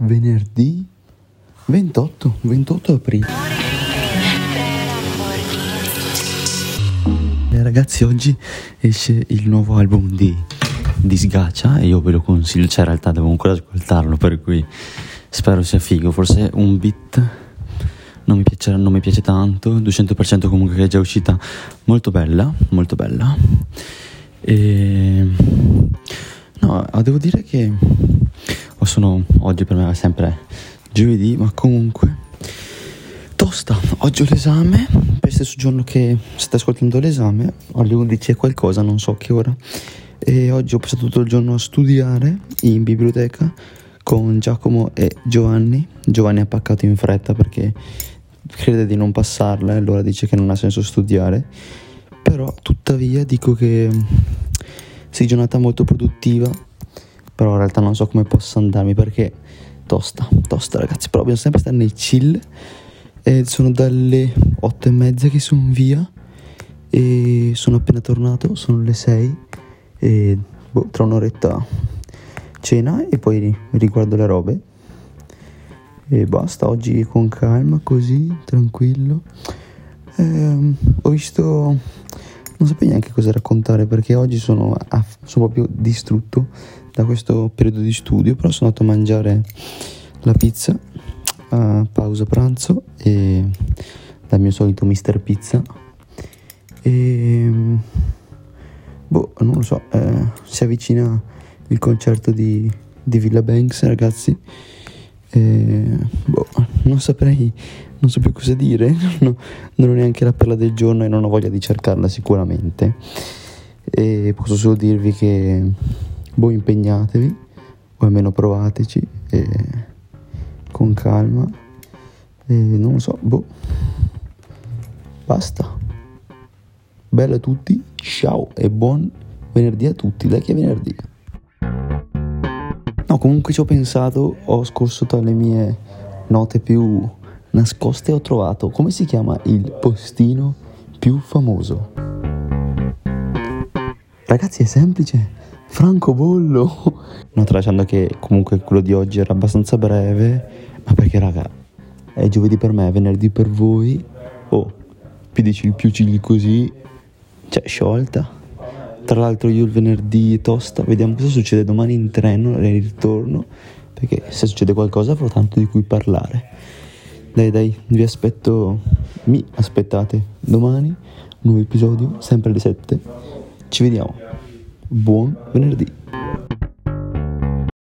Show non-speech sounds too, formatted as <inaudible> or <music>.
venerdì 28, 28 aprile. Eh, ragazzi, oggi esce il nuovo album di, di Sgacia e io ve lo consiglio, cioè in realtà devo ancora ascoltarlo, per cui spero sia figo. Forse un beat non mi, piace, non mi piace tanto, 200% comunque che è già uscita, molto bella, molto bella. E... No, devo dire che sono, oggi per me è sempre giovedì, ma comunque tosta. Oggi ho l'esame, per stesso giorno che state ascoltando l'esame, alle 11 e qualcosa, non so che ora. E oggi ho passato tutto il giorno a studiare in biblioteca con Giacomo e Giovanni. Giovanni ha paccato in fretta perché crede di non passarla e allora dice che non ha senso studiare. Però tuttavia dico che sei giornata molto produttiva, però in realtà non so come possa andarmi perché tosta, tosta ragazzi, però bisogna sempre stare nel chill. E sono dalle 8 e mezza che sono via e sono appena tornato, sono le 6 e boh, tra un'oretta cena e poi riguardo le robe. E basta, oggi con calma, così, tranquillo. Eh, ho visto, non sapevo neanche cosa raccontare perché oggi sono, sono proprio distrutto da questo periodo di studio, però sono andato a mangiare la pizza a pausa pranzo e dal mio solito Mister Pizza e boh, non lo so, eh, si avvicina il concerto di, di Villa Banks, ragazzi. E, boh, non saprei, non so più cosa dire, <laughs> no, non ho neanche la perla del giorno e non ho voglia di cercarla sicuramente. E posso solo dirvi che boh, impegnatevi, o almeno provateci, e con calma, e non lo so, boh, basta. Bello a tutti, ciao e buon venerdì a tutti, dai che è venerdì. No, comunque ci ho pensato, ho scorso tra le mie note più nascoste ho trovato, come si chiama il postino più famoso? Ragazzi è semplice, francobollo. <laughs> No, tralasciando che comunque quello di oggi era abbastanza breve, ma perché raga, è giovedì per me, è venerdì per voi. Oh, più dici più cigli così, cioè sciolta. Tra l'altro io il venerdì tosta, vediamo cosa succede domani in treno e ritorno, perché se succede qualcosa avrò tanto di cui parlare. Dai dai, vi aspetto, mi aspettate domani, nuovo episodio, sempre alle 7. Ci vediamo buon venerdì.